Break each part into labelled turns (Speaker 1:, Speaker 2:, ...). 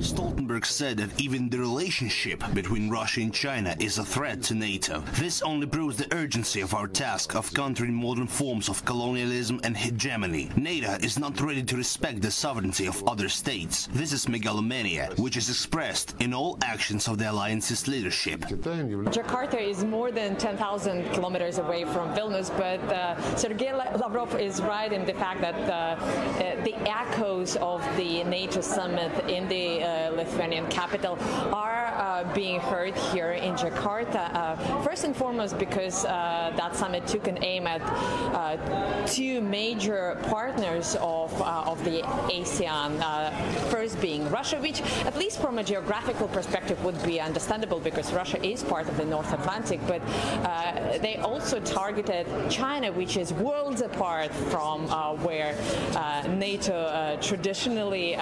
Speaker 1: Stoltenberg said that even the relationship between Russia and China is a threat to NATO. This only proves the urgency of our task of countering modern forms of colonialism and hegemony. NATO is not ready to respect the sovereignty of other states. This is megalomania, which is expressed in all actions of the alliance's leadership.
Speaker 2: Jakarta is more than 10,000 kilometers away from Vilnius, but uh, Sergei Lavrov is right in the fact that uh, uh, the echoes of the NATO summit in the uh, Lithuanian capital are uh, being heard here in Jakarta. Uh, first and foremost, because uh, that summit took an aim at uh, two major partners of, uh, of the ASEAN, first being Russia, which, at least from a geographical perspective, would be understandable because Russia is part of the North Atlantic, but they also targeted China, which is worlds apart from where NATO traditionally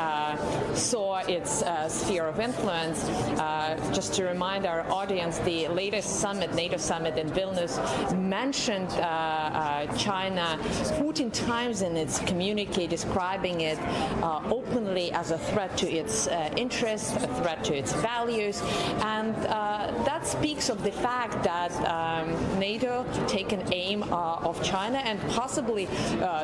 Speaker 2: saw its uh, sphere of influence. Uh, just to remind our audience, the latest summit, NATO summit in Vilnius, mentioned uh, uh China 14 times in its communique, describing it uh, openly as a threat to its uh, interests, a threat to its values, and that speaks of the fact that um, NATO take an aim of China and possibly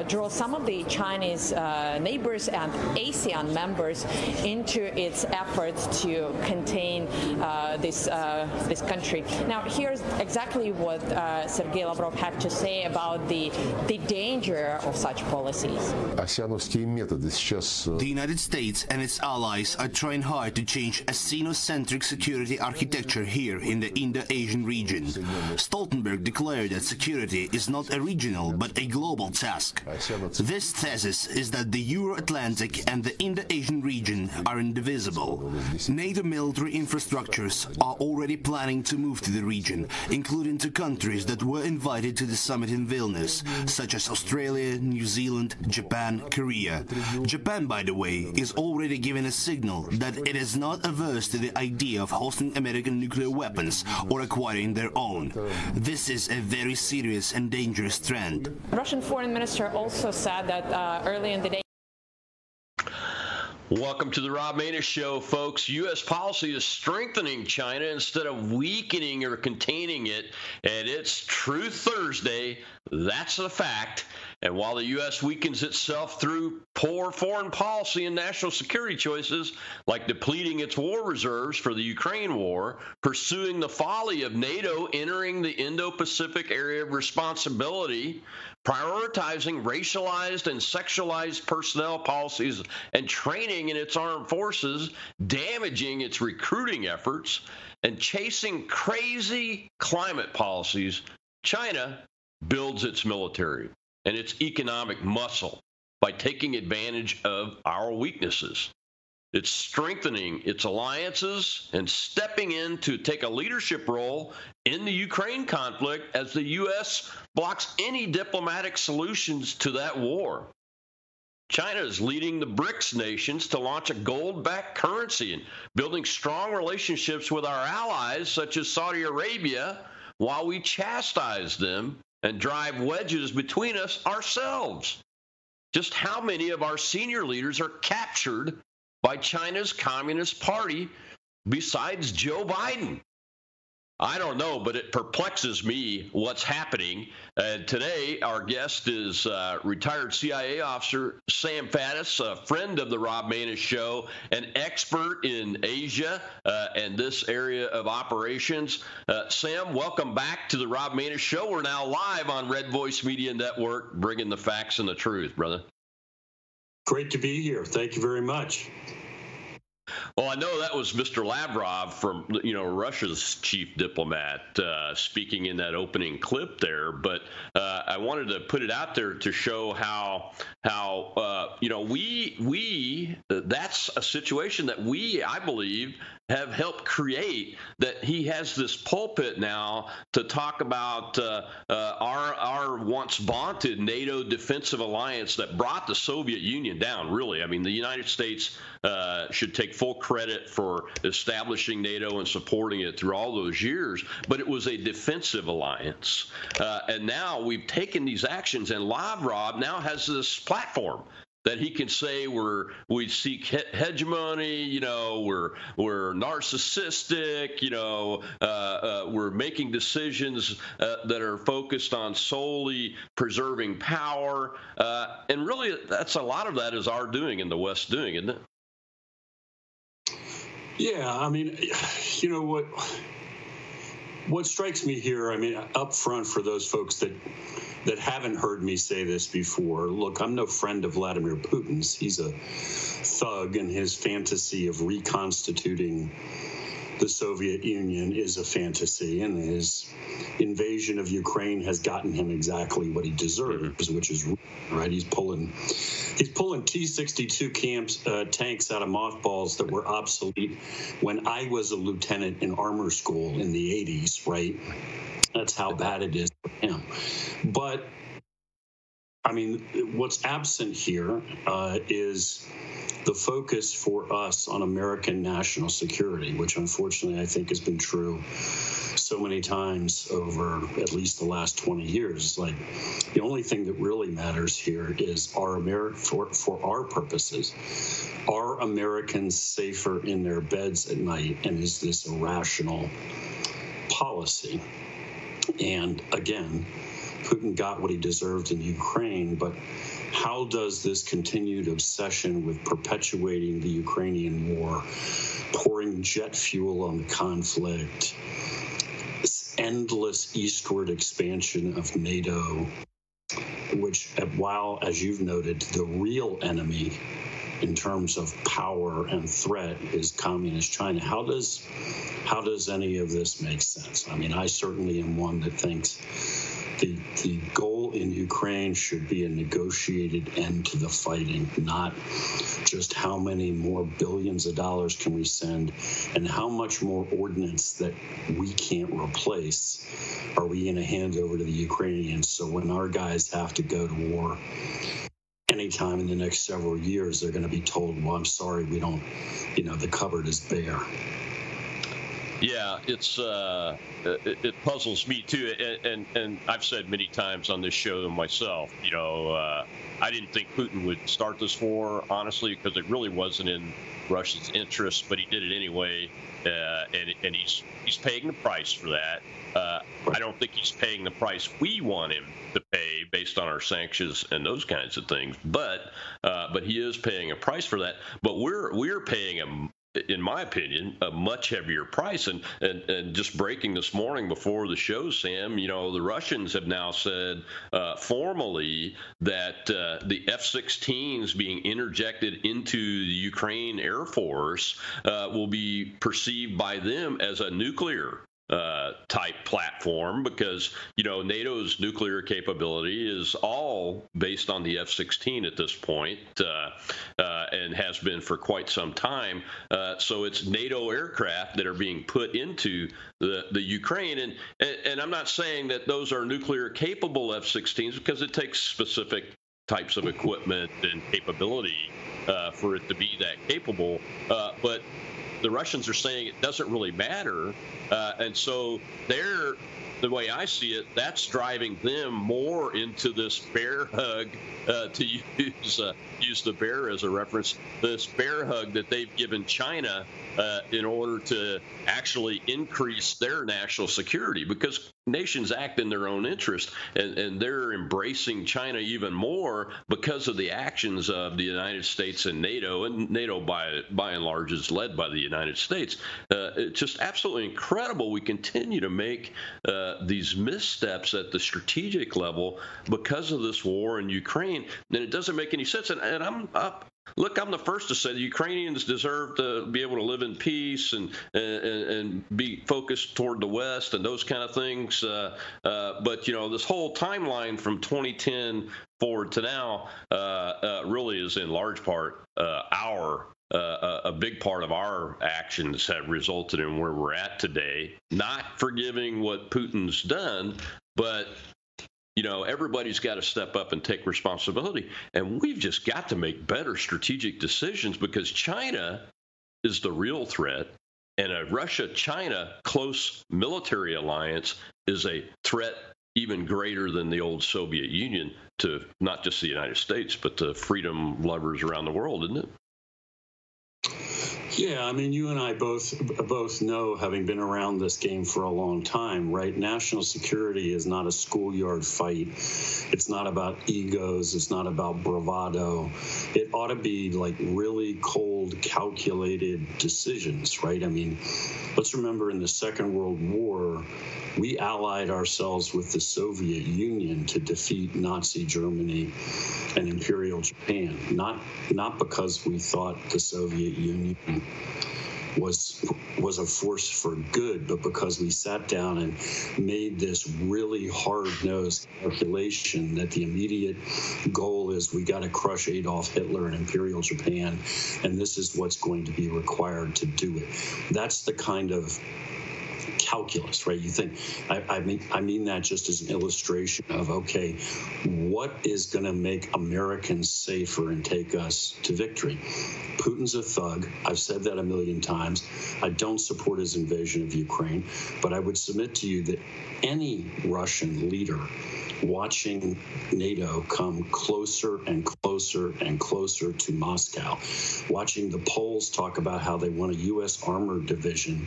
Speaker 2: draw some of the Chinese neighbors and ASEAN members into its efforts to contain uh, this uh, this country. Now, here's exactly what uh, Sergei Lavrov had to say about the the danger of such policies.
Speaker 1: The United States and its allies are trying hard to change a Sino-centric security architecture here in the Indo-Asian region. Stoltenberg declared that security is not a regional but a global task. This thesis is that the Euro-Atlantic and the Indo-Asian region are indivisible. NATO military infrastructures are already planning to move to the region, including to countries that were invited to the summit in Vilnius, such as Australia, New Zealand, Japan, Korea. Japan, by the way, is already giving a signal that it is not averse to the idea of hosting American nuclear weapons or acquiring their own. This is a very serious and dangerous trend.
Speaker 2: Russian foreign minister also said that uh, early in the day
Speaker 3: Welcome to the Rob Maness Show, folks. U.S. policy is strengthening China instead of weakening or containing it, and it's Truth Thursday. That's a fact. And while the U.S. weakens itself through poor foreign policy and national security choices, like depleting its war reserves for the Ukraine war, pursuing the folly of NATO entering the Indo Pacific area of responsibility, prioritizing racialized and sexualized personnel policies and training in its armed forces, damaging its recruiting efforts, and chasing crazy climate policies, China builds its military and its economic muscle by taking advantage of our weaknesses. It's strengthening its alliances and stepping in to take a leadership role in the Ukraine conflict as the U.S. blocks any diplomatic solutions to that war. China is leading the BRICS nations to launch a gold backed currency and building strong relationships with our allies, such as Saudi Arabia, while we chastise them and drive wedges between us ourselves. Just how many of our senior leaders are captured by China's Communist Party besides Joe Biden? I don't know, but it perplexes me what's happening. And today, our guest is uh, retired CIA officer Sam Faddis, a friend of the Rob Maness Show, an expert in Asia uh, and this area of operations. Uh, Sam, welcome back to the Rob Maness Show. We're now live on Red Voice Media Network, bringing the facts and the truth, brother.
Speaker 4: Great to be here. Thank you very much.
Speaker 3: Well, I know that was Mr. Lavrov from you know Russia's chief diplomat uh, speaking in that opening clip there, but uh, I wanted to put it out there to show how how uh, you know we we that's a situation that we I believe have helped create that he has this pulpit now to talk about uh, uh, our our once vaunted NATO defensive alliance that brought the Soviet Union down. Really, I mean, the United States uh, should take full credit for establishing NATO and supporting it through all those years, but it was a defensive alliance. Uh, and now we've taken these actions, and Lavrov now has this platform that he can say we're we seek he- hegemony, you know, we're we're narcissistic, you know, uh, uh, we're making decisions uh, that are focused on solely preserving power, uh, and really that's a lot of that is our doing and the West doing, isn't it?
Speaker 4: Yeah, I mean, you know what what strikes me here, I mean, up front for those folks that that haven't heard me say this before, look, I'm no friend of Vladimir Putin's. He's a thug, and his fantasy of reconstituting the Soviet Union is a fantasy, and his invasion of Ukraine has gotten him exactly what he deserves, which is right. He's pulling he's pulling T-62 camps uh, tanks out of mothballs that were obsolete when I was a lieutenant in armor school in the 80s. Right, that's how bad it is for him. But I mean, what's absent here uh, is the focus for us on American national security, which unfortunately I think has been true so many times over at least the last 20 years. Like the only thing that really matters here is our Ameri- for, for our purposes, are Americans safer in their beds at night? And is this a rational policy? And again, Putin got what he deserved in Ukraine, but how does this continued obsession with perpetuating the Ukrainian war, pouring jet fuel on the conflict, this endless eastward expansion of NATO, which, while, as you've noted, the real enemy in terms of power and threat is communist China. How does how does any of this make sense? I mean, I certainly am one that thinks the the goal in Ukraine should be a negotiated end to the fighting, not just how many more billions of dollars can we send and how much more ordnance that we can't replace are we going to hand over to the Ukrainians so when our guys have to go to war anytime in the next several years they're going to be told well i'm sorry we don't you know the cupboard is bare
Speaker 3: yeah, it's uh, it, it, puzzles me too, and, and, and I've said many times on this show myself. You know, uh, I didn't think Putin would start this war honestly because it really wasn't in Russia's interest, but he did it anyway, uh, and and he's he's paying the price for that. Uh, I don't think he's paying the price we want him to pay based on our sanctions and those kinds of things. But uh, but he is paying a price for that. But we're we're paying a in my opinion, a much heavier price. And, and, and just breaking this morning before the show, Sam, you know, the Russians have now said uh, formally that uh, the F 16s being interjected into the Ukraine Air Force uh, will be perceived by them as a nuclear uh, type platform because you know NATO's nuclear capability is all based on the F-16 at this point, uh, uh, and has been for quite some time. Uh, so it's NATO aircraft that are being put into the the Ukraine, and, and and I'm not saying that those are nuclear capable F-16s because it takes specific types of equipment and capability uh, for it to be that capable. Uh, but the Russians are saying it doesn't really matter, uh, and so they're the way I see it, that's driving them more into this bear hug, uh, to use uh, use the bear as a reference. This bear hug that they've given China uh, in order to actually increase their national security, because nations act in their own interest, and, and they're embracing China even more because of the actions of the United States and NATO, and NATO by by and large is led by the United States. Uh, it's just absolutely incredible. We continue to make uh, these missteps at the strategic level because of this war in Ukraine, and it doesn't make any sense. And, and I'm up. Look, I'm the first to say the Ukrainians deserve to be able to live in peace and and, and be focused toward the West and those kind of things. Uh, uh, but you know, this whole timeline from 2010 forward to now uh, uh, really is in large part uh, our uh, a big part of our actions have resulted in where we're at today. Not forgiving what Putin's done, but you know, everybody's got to step up and take responsibility. And we've just got to make better strategic decisions because China is the real threat. And a Russia China close military alliance is a threat even greater than the old Soviet Union to not just the United States, but to freedom lovers around the world, isn't it?
Speaker 4: Yeah, I mean, you and I both both know, having been around this game for a long time, right? National security is not a schoolyard fight. It's not about egos. It's not about bravado. It ought to be like really cold, calculated decisions, right? I mean, let's remember in the Second World War, we allied ourselves with the Soviet Union to defeat Nazi Germany and Imperial Japan. Not not because we thought the Soviet Union was was a force for good, but because we sat down and made this really hard-nosed calculation that the immediate goal is we got to crush Adolf Hitler and Imperial Japan, and this is what's going to be required to do it. That's the kind of calculus, right? You think, I, I, mean, I mean that just as an illustration of okay, what is going to make Americans safer and take us to victory? Putin's a thug. I've said that a million times. I don't support his invasion of Ukraine, but I would submit to you that any Russian leader watching NATO come closer and closer and closer to Moscow, watching the Poles talk about how they want a U.S. armored division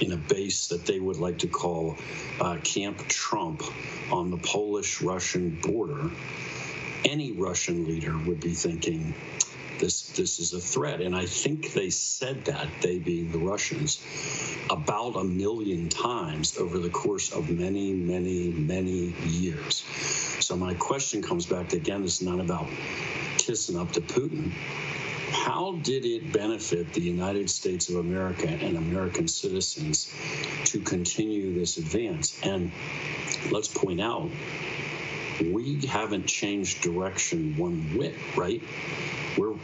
Speaker 4: in a base that they would like to call uh, Camp Trump on the Polish Russian border. Any Russian leader would be thinking, this this is a threat. And I think they said that, they being the Russians, about a million times over the course of many, many, many years. So my question comes back to again, it's not about kissing up to Putin. How did it benefit the United States of America and American citizens to continue this advance? And let's point out, we haven't changed direction one whit, right? We're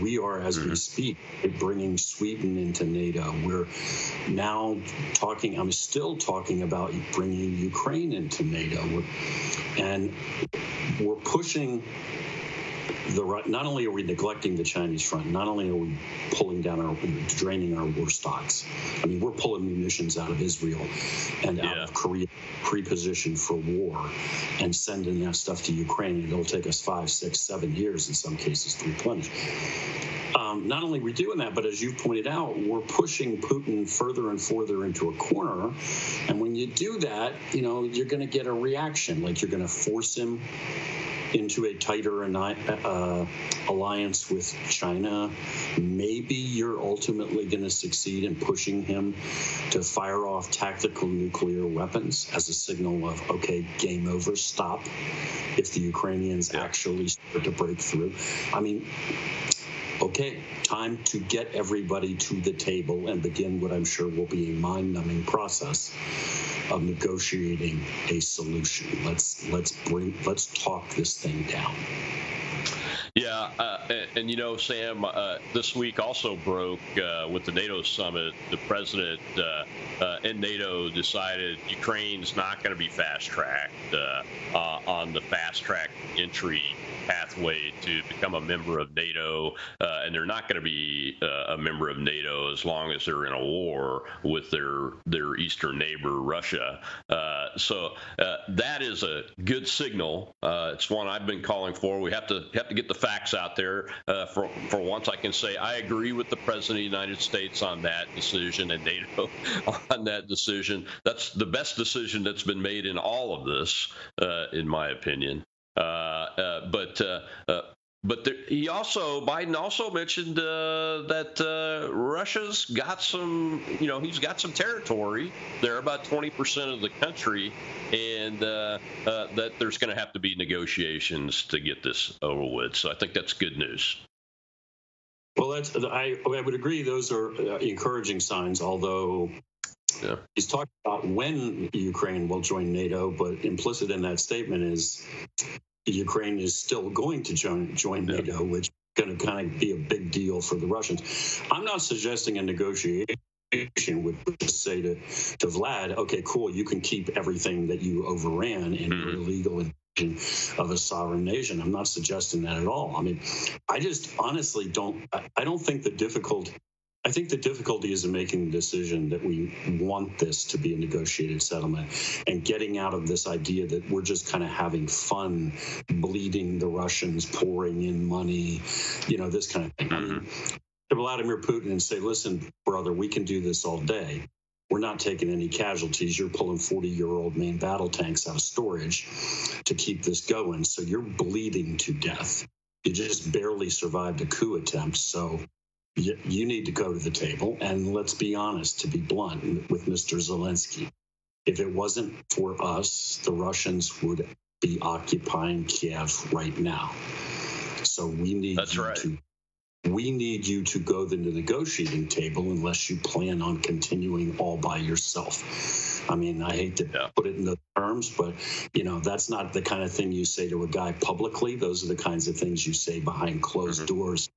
Speaker 4: we are as we mm-hmm. speak bringing Sweden into NATO. We're now talking. I'm still talking about bringing Ukraine into NATO, we're, and we're pushing the right. Not only are we neglecting the Chinese front, not only are we pulling down our, draining our war stocks. I mean, we're pulling munitions out of Israel and yeah. out of Korea, pre-positioned for war, and sending that stuff to Ukraine. It'll take us five, six, seven years in some cases to replenish. Um, not only are we doing that, but as you've pointed out, we're pushing Putin further and further into a corner. And when you do that, you know, you're going to get a reaction. Like you're going to force him into a tighter uh, alliance with China. Maybe you're ultimately going to succeed in pushing him to fire off tactical nuclear weapons as a signal of, okay, game over, stop, if the Ukrainians actually start to break through. I mean, okay, time to get everybody to the table and begin what I'm sure will be a mind numbing process of negotiating a solution. Let's let's bring let's talk this thing down.
Speaker 3: Yeah, uh, and, and, you know, Sam, uh, this week also broke uh, with the NATO summit. The president uh, uh, in NATO decided Ukraine's not going to be fast tracked uh, on the fast track entry pathway to become a member of NATO, uh, and they're not going to be uh, a member of NATO as long as they're in a war with their their eastern neighbor Russia. Uh, so uh, that is a good signal. Uh, it's one I've been calling for. We have to have to get the facts out there. Uh, for for once, I can say I agree with the president of the United States on that decision and NATO on that decision. That's the best decision that's been made in all of this, in my opinion. Uh, uh, but uh, but there, he also Biden also mentioned uh, that uh, Russia's got some, you know, he's got some territory. They're about 20 percent of the country, and uh, that there's going to have to be negotiations to get this over with. So I think that's good news.
Speaker 4: Well, that's I, I would agree. Those are encouraging signs, although yeah. He's talking about when Ukraine will join NATO, but implicit in that statement is Ukraine is still going to join, join yeah. NATO, which is going to kind of be a big deal for the Russians. I'm not suggesting a negotiation would say to, to Vlad, okay, cool, you can keep everything that you overran in mm-hmm. illegal invasion of a sovereign nation. I'm not suggesting that at all. I mean, I just honestly don't, I don't think the difficult I think the difficulty is in making the decision that we want this to be a negotiated settlement and getting out of this idea that we're just kind of having fun bleeding the Russians, pouring in money, you know, this kind of thing. Mm-hmm. to Vladimir Putin and say, listen, brother, we can do this all day. We're not taking any casualties. You're pulling 40 year old main battle tanks out of storage to keep this going. So you're bleeding to death. You just barely survived a coup attempt. So you, you need to go to the table. And let's be honest, to be blunt with Mr. Zelensky, if it wasn't for us, the Russians would be occupying Kiev right now. So we need
Speaker 3: That's right.
Speaker 4: to we need you to go to the negotiating table unless you plan on continuing all by yourself. I mean, I hate to yeah. put it in the terms, but you know, that's not the kind of thing you say to a guy publicly. Those are the kinds of things you say behind closed mm-hmm. doors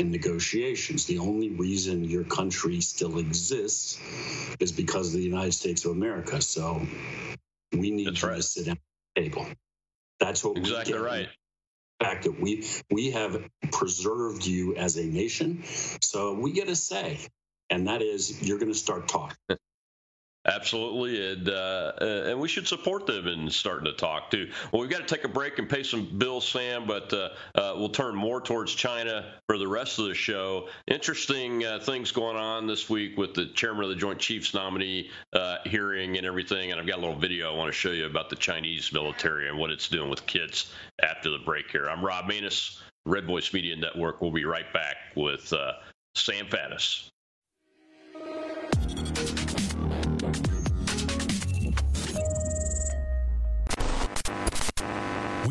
Speaker 4: in negotiations. The only reason your country still exists is because of the United States of America. So we need That's right. to sit at the table. That's what
Speaker 3: exactly right.
Speaker 4: The fact that we we have preserved you as a nation, so we get a say, and that is you're going to start talking.
Speaker 3: Absolutely, and uh, and we should support them in starting to talk too. Well, we've got to take a break and pay some bills, Sam, but uh, uh, we'll turn more towards China for the rest of the show. Interesting uh, things going on this week with the chairman of the Joint Chiefs nominee uh, hearing and everything. And I've got a little video I want to show you about the Chinese military and what it's doing with kids after the break here. I'm Rob Maness, Red Voice Media Network. We'll be right back with uh, Sam Faddis.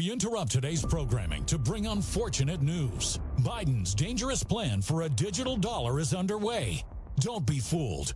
Speaker 5: Interrupt today's programming to bring unfortunate news. Biden's dangerous plan for a digital dollar is underway. Don't be fooled.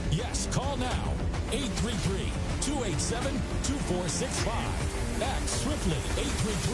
Speaker 5: Yes, call now. 833 287 2465. Act swiftly. 833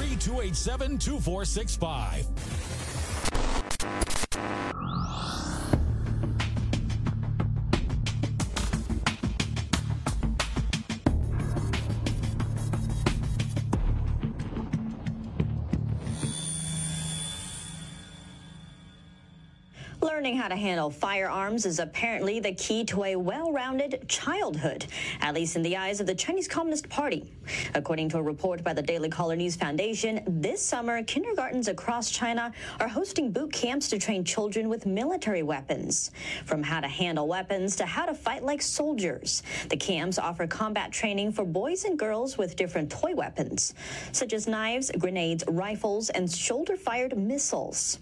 Speaker 6: Learning how to handle firearms is apparently the key to a well-rounded childhood, at least in the eyes of the Chinese Communist Party. According to a report by the Daily Caller News Foundation, this summer, kindergartens across China are hosting boot camps to train children with military weapons. From how to handle weapons to how to fight like soldiers. The camps offer combat training for boys and girls with different toy weapons, such as knives, grenades, rifles, and shoulder-fired missiles.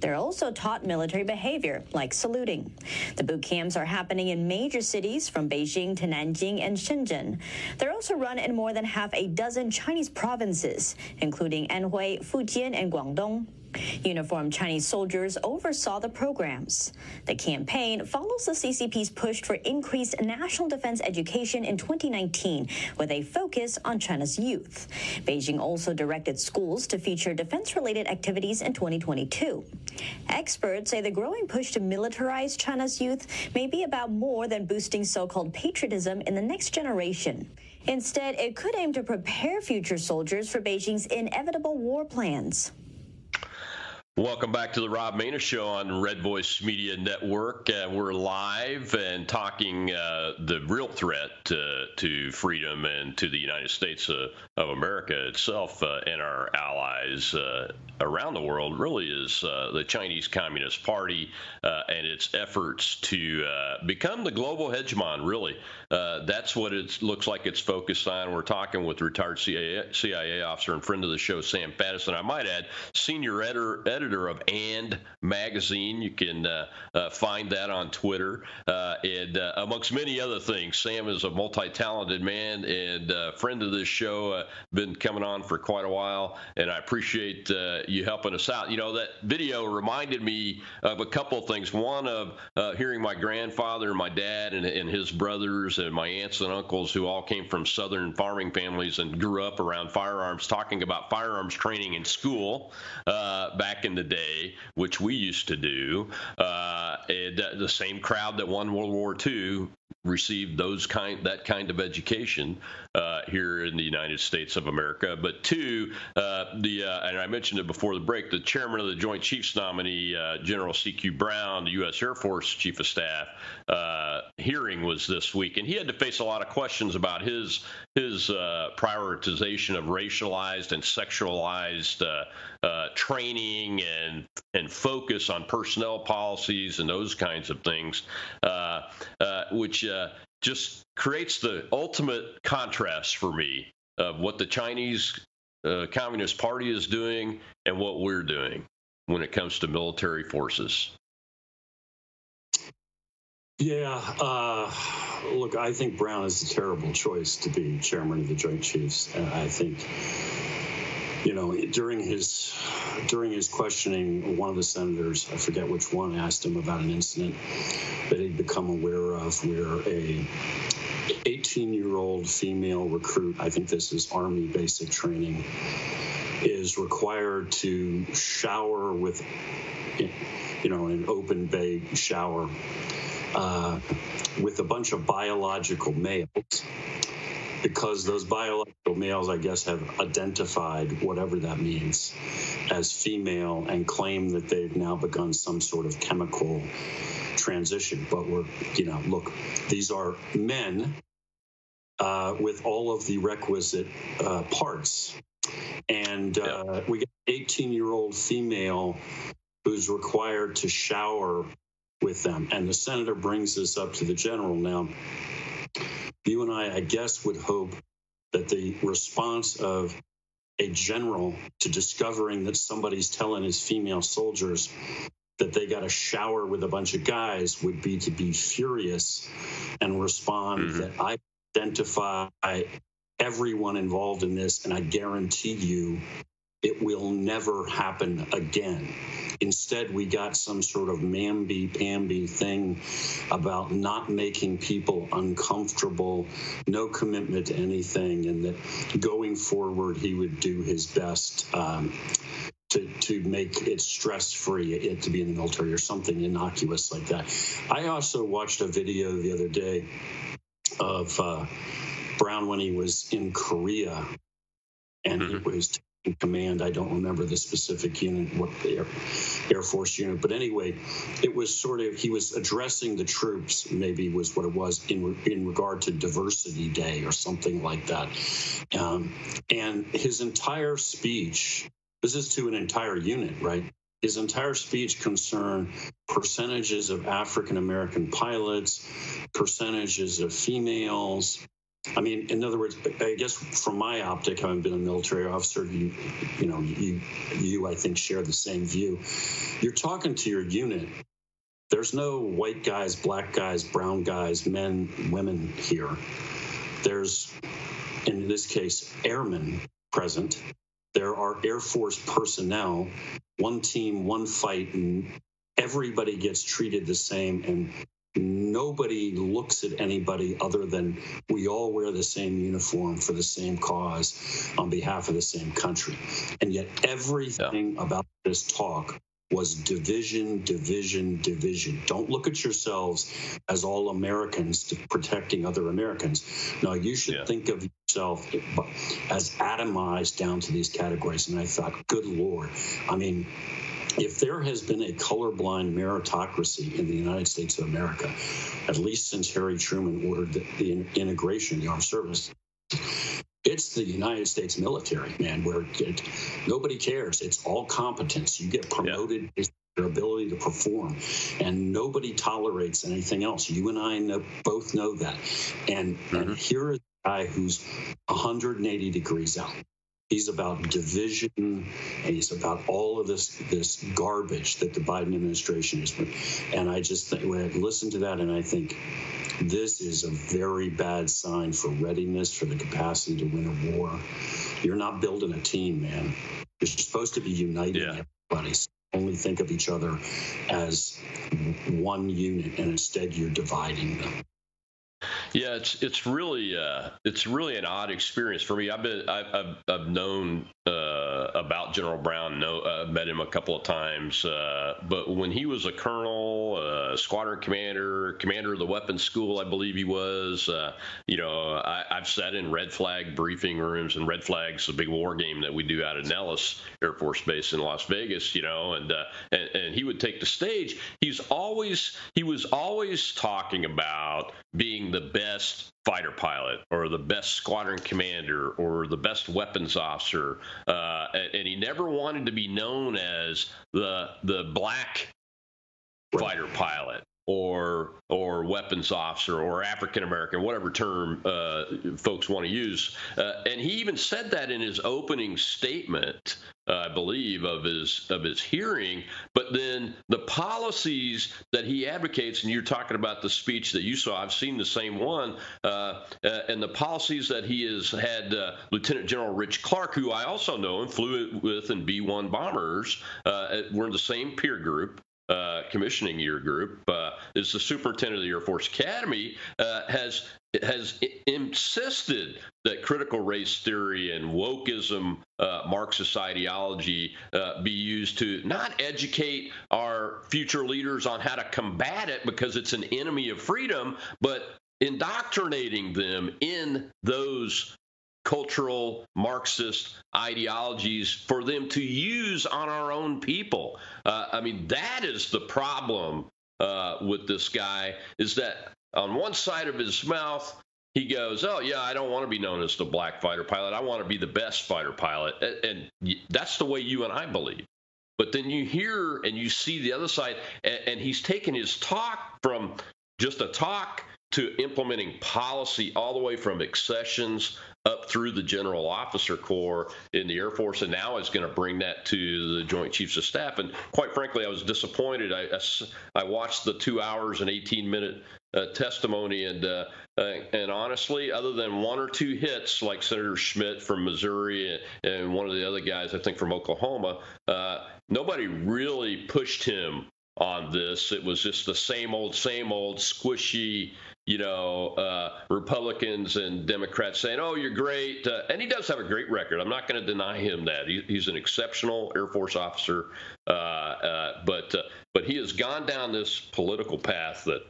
Speaker 6: They're also taught military behavior, like saluting. The boot camps are happening in major cities from Beijing to Nanjing and Shenzhen. They're also run in more than half a dozen Chinese provinces, including Anhui, Fujian, and Guangdong. Uniformed Chinese soldiers oversaw the programs. The campaign follows the CCP's push for increased national defense education in 2019 with a focus on China's youth. Beijing also directed schools to feature defense-related activities in 2022. Experts say the growing push to militarize China's youth may be about more than boosting so-called patriotism in the next generation. Instead, it could aim to prepare future soldiers for Beijing's inevitable war plans.
Speaker 3: Welcome back to the Rob Maness Show on Red Voice Media Network. Uh, we're live and talking uh, the real threat uh, to freedom and to the United States uh, of America itself uh, and our allies uh, around the world really is the Chinese Communist Party and its efforts to become the global hegemon, really. That's what it looks like it's focused on. We're talking with retired CIA, CIA officer and friend of the show, Sam Faddis. I might add, senior editor, editor editor of And Magazine. You can uh, uh, find that on Twitter. Uh, and uh, amongst many other things, Sam is a multi talented man and friend of this show. been coming on for quite a while, and I appreciate you helping us out. You know, that video reminded me of a couple of things. One of hearing my grandfather and my dad and, and his brothers and my aunts and uncles who all came from southern farming families and grew up around firearms talking about firearms training in school uh, back in the day, which we used to do. Uh, uh, the same crowd that won World War II received those kind that kind of education uh, here in the United States of America. But two, uh, the uh, and I mentioned it before the break, the chairman of the Joint Chiefs nominee, uh, General C.Q. Brown, the U.S. Air Force Chief of Staff, uh, hearing was this week, and he had to face a lot of questions about his his uh, prioritization of racialized and sexualized training and and focus on personnel policies and those kinds of things, which uh, just creates the ultimate contrast for me of what the Chinese uh, Communist Party is doing and what we're doing when it comes to military forces.
Speaker 4: Yeah, uh, look, I think Brown is a terrible choice to be chairman of the Joint Chiefs. And I think you know, during his during his questioning, one of the senators, I forget which one, asked him about an incident that he'd become aware of where a 18 year old female recruit, I think this is Army basic training, is required to shower with, you know, an open bay shower uh, with a bunch of biological males because those biological males, I guess, have identified whatever that means as female and claim that they've now begun some sort of chemical transition. But we're, you know, look, these are men uh, with all of the requisite uh, parts. And uh, we get 18 year old female who's required to shower with them. And the senator brings this up to the general. Now, you and I, I guess, would hope that the response of a general to discovering that somebody's telling his female soldiers that they got a shower with a bunch of guys would be to be furious and respond mm-hmm. that I identify everyone involved in this and I guarantee you it will never happen again. Instead, we got some sort of mamby pamby thing about not making people uncomfortable, no commitment to anything, and that going forward, he would do his best. Um, to, to make it stress free it to be in the military or something innocuous like that. I also watched a video the other day of uh, Brown when he was in Korea and mm-hmm. it was command. I don't remember the specific unit, what the Air, Air Force unit, but anyway, it was sort of he was addressing the troops. Maybe was what it was in in regard to Diversity Day or something like that. Um, and his entire speech. This is to an entire unit, right? His entire speech concerned percentages of African American pilots, percentages of females, I mean, in other words, I guess from my optic, having been a military officer, you, you know, you, you, I think, share the same view. You're talking to your unit. There's no white guys, black guys, brown guys, men, women here. There's, in this case, airmen present. There are Air Force personnel, one team, one fight, and everybody gets treated the same. And nobody looks at anybody other than we all wear the same uniform for the same cause on behalf of the same country. And yet, everything yeah. about this talk was division, division, division. Don't look at yourselves as all Americans protecting other Americans. No, you should yeah. think of yourself as atomized down to these categories. And I thought, good Lord. I mean, if there has been a colorblind meritocracy in the United States of America, at least since Harry Truman ordered the, the integration of the armed service, it's the United States military, man, where it, nobody cares. It's all competence. You get promoted yeah. your ability to perform, and nobody tolerates anything else. You and I know, both know that. And, mm-hmm. and here is a guy who's 180 degrees out. He's about division, and he's about all of this this garbage that the Biden administration is. And I just think, when I listen to that, and I think this is a very bad sign for readiness, for the capacity to win a war. You're not building a team, man. You're supposed to be uniting yeah. everybody. So only think of each other as one unit, and instead you're dividing them.
Speaker 3: Yeah, it's it's really uh, it's really an odd experience for me. I've been I've I've, known uh, about General Brown, know uh, met him a couple of times, uh, but when he was a colonel, uh, squadron commander, commander of the weapons school, I believe he was. Uh, you know, I, have sat in red flag briefing rooms, and red flags a big war game that we do out of Nellis Air Force Base in Las Vegas. You know, and and, and he would take the stage. He's always he was always talking about being the best fighter pilot or the best squadron commander or the best weapons officer, uh, and he never wanted to be known as the the black fighter pilot or or weapons officer or African American, whatever term uh, folks want to use. Uh, and he even said that in his opening statement, uh, I believe, of his of his hearing. But then the policies that he advocates, and you're talking about the speech that you saw. I've seen the same one, uh, uh, and the policies that he has had. Uh, Lieutenant General Rich Clark, who I also know and flew with in B-1 bombers, we're in the same peer group uh, commissioning year group uh, is the superintendent of the Air Force Academy uh, has has insisted that critical race theory and wokeism, uh, Marxist ideology, uh, be used to not educate our future leaders on how to combat it because it's an enemy of freedom, but indoctrinating them in those cultural Marxist ideologies for them to use on our own people. Uh, I mean, that is the problem uh, with this guy is that on one side of his mouth, he goes, "Oh yeah, I don't want to be known as the black fighter pilot. I want to be the best fighter pilot," and, that's the way you and I believe. But then you hear and you see the other side, and, and he's taken his talk from just a talk to implementing policy all the way from accessions up through the general officer corps in the Air Force, and now is going to bring that to the Joint Chiefs of Staff. And quite frankly, I was disappointed. I, I, I watched the two hours and 18 minute uh, testimony, and uh, uh, and honestly, other than one or two hits like Senator Schmitt from Missouri and, and one of the other guys, I think from Oklahoma, uh, nobody really pushed him on this. It was just the same old, same old squishy you know, uh, Republicans and Democrats saying, "Oh, you're great," uh, and he does have a great record. I'm not going to deny him that. He, he's an exceptional Air Force officer, uh, uh but uh, but he has gone down this political path that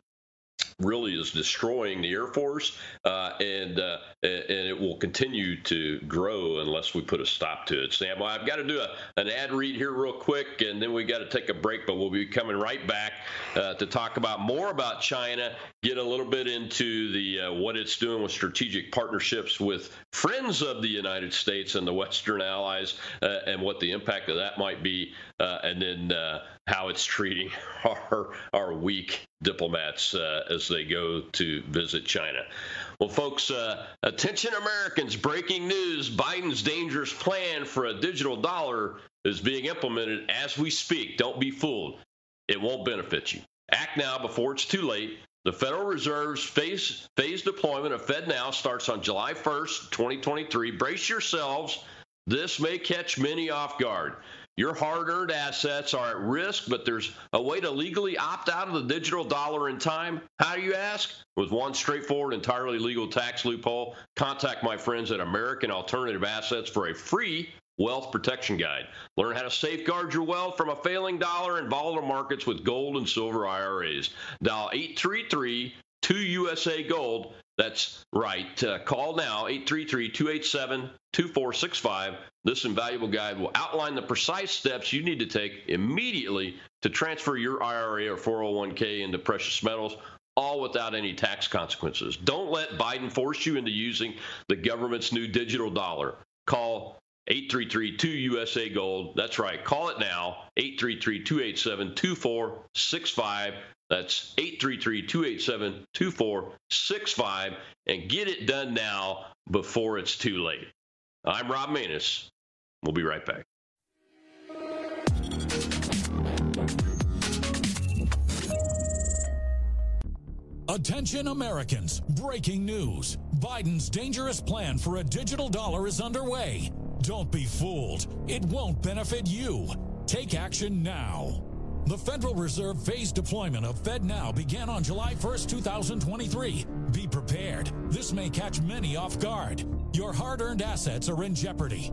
Speaker 3: really is destroying the Air Force, uh, and uh, and it will continue to grow unless we put a stop to it. Sam, well, I've got to do a, an ad read here real quick, and then we got to take a break. But we'll be coming right back uh, to talk about more about China, get a little bit into the uh, what it's doing with strategic partnerships with friends of the United States and the Western allies, uh, and what the impact of that might be, uh, and then how it's treating our our weak diplomats uh, as they go to visit China. Well, folks, uh, attention Americans! Breaking news: Biden's dangerous plan for a digital dollar is being implemented as we speak. Don't be fooled; it won't benefit you. Act now before it's too late. The Federal Reserve's phase, phase deployment of FedNow starts on July 1st, 2023. Brace yourselves. This may catch many off guard. Your hard earned assets are at risk, but there's a way to legally opt out of the digital dollar in time. How do you ask? With one straightforward, entirely legal tax loophole. Contact my friends at American Alternative Assets for a free wealth protection guide. Learn how to safeguard your wealth from a failing dollar and volatile markets with gold and silver IRAs. Dial 833 2 USA Gold That's right. Uh, call now 833 287 2465. This invaluable guide will outline the precise steps you need to take immediately to transfer your IRA or 401k into precious metals, all without any tax consequences. Don't let Biden force you into using the government's new digital dollar. Call 833-2USA Gold. That's right. Call it now. 833-287-2465. That's 833-287-2465 and get it done now before it's too late. I'm Rob Maness. We'll be right back.
Speaker 5: Attention Americans, breaking news. Biden's dangerous plan for a digital dollar is underway. Don't be fooled. It won't benefit you. Take action now. The Federal Reserve phased deployment of FedNow began on July 1st, 2023. Be prepared. This may catch many off guard. Your hard earned assets are in jeopardy.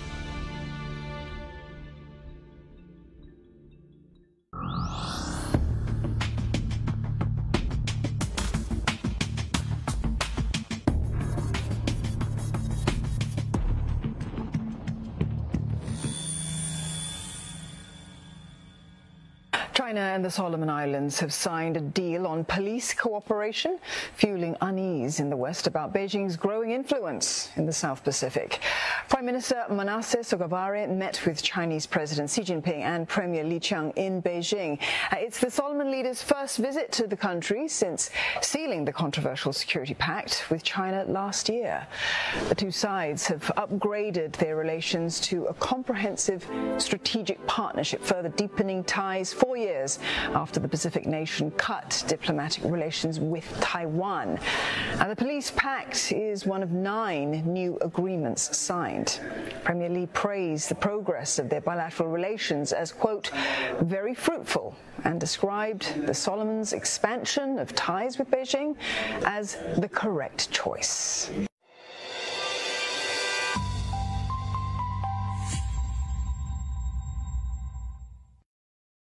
Speaker 7: China and the Solomon Islands have signed a deal on police cooperation, fueling unease in the West about Beijing's growing influence in the South Pacific. Prime Minister Manasseh Sogavare met with Chinese President Xi Jinping and Premier Li Qiang in Beijing. Uh, it's the Solomon leader's first visit to the country since sealing the controversial security pact with China last year. The two sides have upgraded their relations to a comprehensive strategic partnership, further deepening ties four years years after the Pacific nation cut diplomatic relations with Taiwan. And the police pact is one of nine new agreements signed. Premier Li praised the progress of their bilateral relations as, quote, very fruitful and described the Solomons' expansion of ties with Beijing as the correct choice.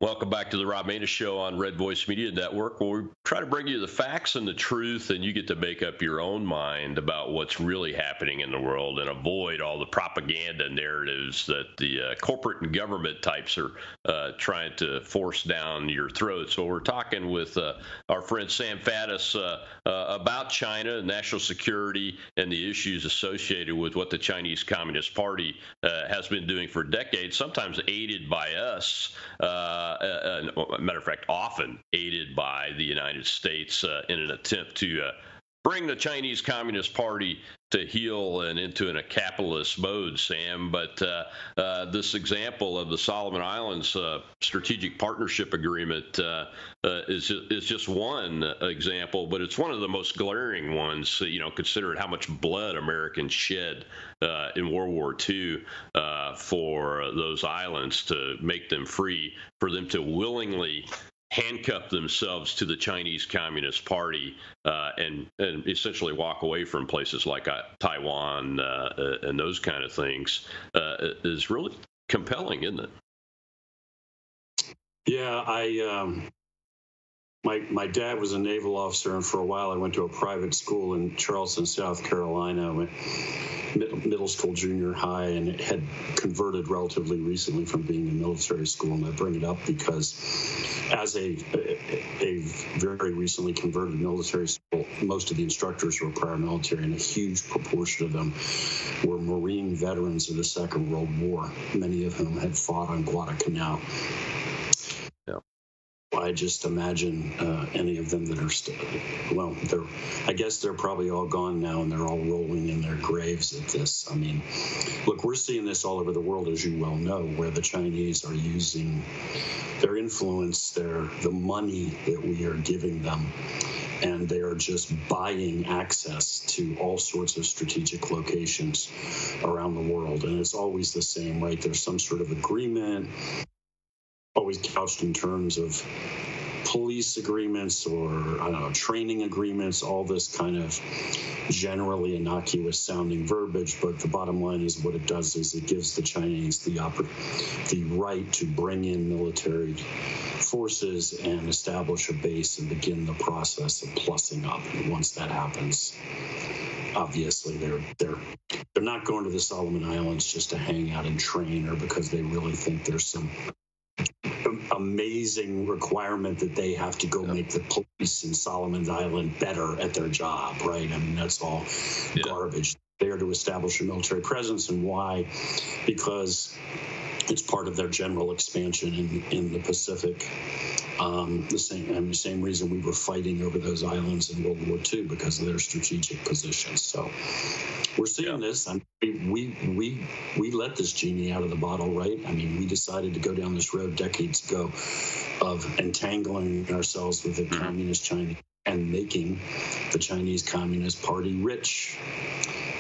Speaker 3: Welcome back to the Rob Maness Show on Red Voice Media Network, where we try to bring you the facts and the truth, and you get to make up your own mind about what's really happening in the world and avoid all the propaganda narratives that the uh, corporate and government types are uh, trying to force down your throat. So we're talking with uh, our friend Sam Faddis uh, uh, about China, national security, and the issues associated with what the Chinese Communist Party uh, has been doing for decades, sometimes aided by us. Uh, uh, matter of fact, often aided by the United States uh, in an attempt to uh, bring the Chinese Communist Party to heel and into a capitalist mode, Sam. But uh, uh, this example of the Solomon Islands uh, strategic partnership agreement uh, is is just one example, but it's one of the most glaring ones. You know, considering how much blood Americans shed in World War II for those islands to make them free, for them to willingly handcuff themselves to the Chinese Communist Party uh, and and essentially walk away from places like uh, Taiwan uh, uh and those kind of things uh, is really compelling, isn't it?
Speaker 4: Yeah, I um, my my dad was a naval officer, and for a while I went to a private school in Charleston, South Carolina. Middle school, junior high, and it had converted relatively recently from being a military school. And I bring it up because, as a a very recently converted military school, most of the instructors were prior military, and a huge proportion of them were Marine veterans of the Second World War. Many of whom had fought on Guadalcanal I just imagine uh, any of them that are still, well, they're, I guess they're probably all gone now and they're all rolling in their graves at this. I mean, look, we're seeing this all over the world, as you well know, where the Chinese are using their influence, their the money that we are giving them, and they are just buying access to all sorts of strategic locations around the world. And it's always the same, right? There's some sort of agreement always couched in terms of police agreements or I don't know training agreements, all this kind of generally innocuous sounding verbiage. But the bottom line is what it does is it gives the Chinese the oppor- the right to bring in military forces and establish a base and begin the process of plussing up. And once that happens, obviously they're they're they're not going to the Solomon Islands just to hang out and train or because they really think there's some amazing requirement that they have to go make the police in Solomon's Island better at their job, right? I mean, that's all garbage. There to establish a military presence, and why? Because it's part of their general expansion in, in the Pacific. Um, the same and the same reason we were fighting over those islands in World War II because of their strategic positions. So we're seeing yeah. this. I mean, we we we let this genie out of the bottle, right? I mean, we decided to go down this road decades ago of entangling ourselves with the mm-hmm. communist China and making the Chinese Communist Party rich.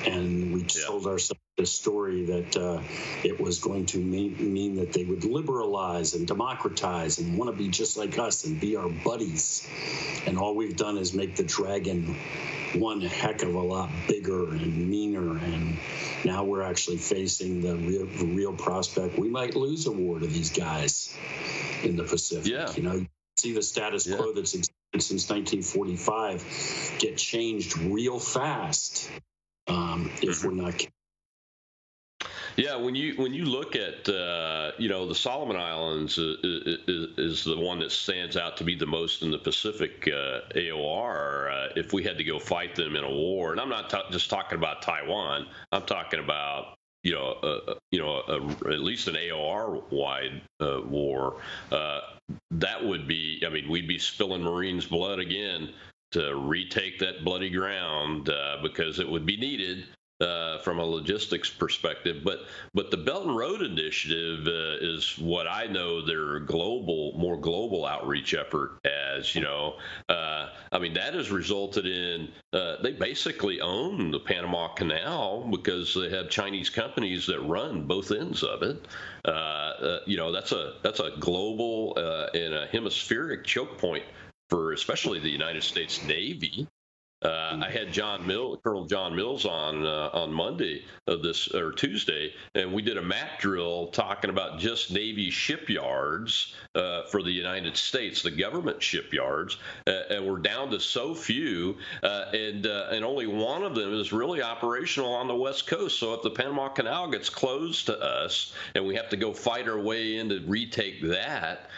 Speaker 4: And we yeah. told ourselves the story that uh, it was going to mean, mean that they would liberalize and democratize and want to be just like us and be our buddies. And all we've done is make the dragon one heck of a lot bigger and meaner. And now we're actually facing the real, the real prospect we might lose a war to these guys in the Pacific.
Speaker 3: Yeah.
Speaker 4: You know, see the status yeah. quo that's existed since 1945 get changed real fast um, if we're not
Speaker 3: yeah, when you when you look at uh, you know the Solomon Islands is, is, is, the one that stands out to be the most in the Pacific uh, AOR. Uh, if we had to go fight them in a war, and I'm not just talking about Taiwan, I'm talking about you know uh, you know a, at least an AOR wide uh, war. Uh, that would be, I mean, we'd be spilling Marines' blood again to retake that bloody ground because it would be needed uh, from a logistics perspective. But but the Belt and Road Initiative uh, is what I know their global, more global outreach effort as. You know, uh, I mean that has resulted in uh, they basically own the Panama Canal because they have Chinese companies that run both ends of it. Uh, uh, you know, that's a that's a global and a hemispheric choke point for especially the United States Navy. Uh, I had John Mill, Colonel John Mills on uh, on Monday of this or Tuesday, and we did a map drill talking about just Navy shipyards uh, for the United States, the government shipyards, uh, and we're down to so few, uh, and uh, and only one of them is really operational on the West Coast. So if the Panama Canal gets closed to us, and we have to go fight our way in to retake that,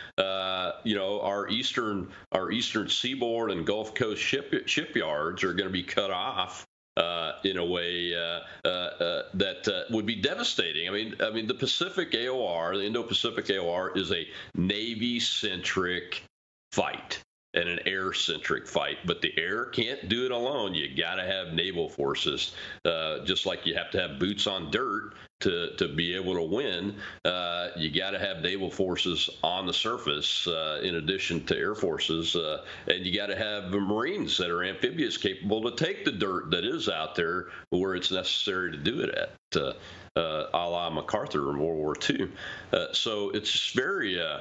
Speaker 3: you know, our eastern our eastern seaboard and Gulf Coast ship, shipyards are going to be cut off uh, in a way uh, uh, uh that uh, would be devastating. I mean, I mean, the Pacific AOR, the Indo-Pacific AOR, is a Navy-centric fight and an air centric fight. But the air can't do it alone. You got to have naval forces, uh, just like you have to have boots on dirt to, to be able to win. Uh, you got to have naval forces on the surface uh, in addition to air forces. Uh, and you got to have Marines that are amphibious capable to take the dirt that is out there where it's necessary to do it at. Uh, uh, a la MacArthur in World War II. Uh, so it's very uh,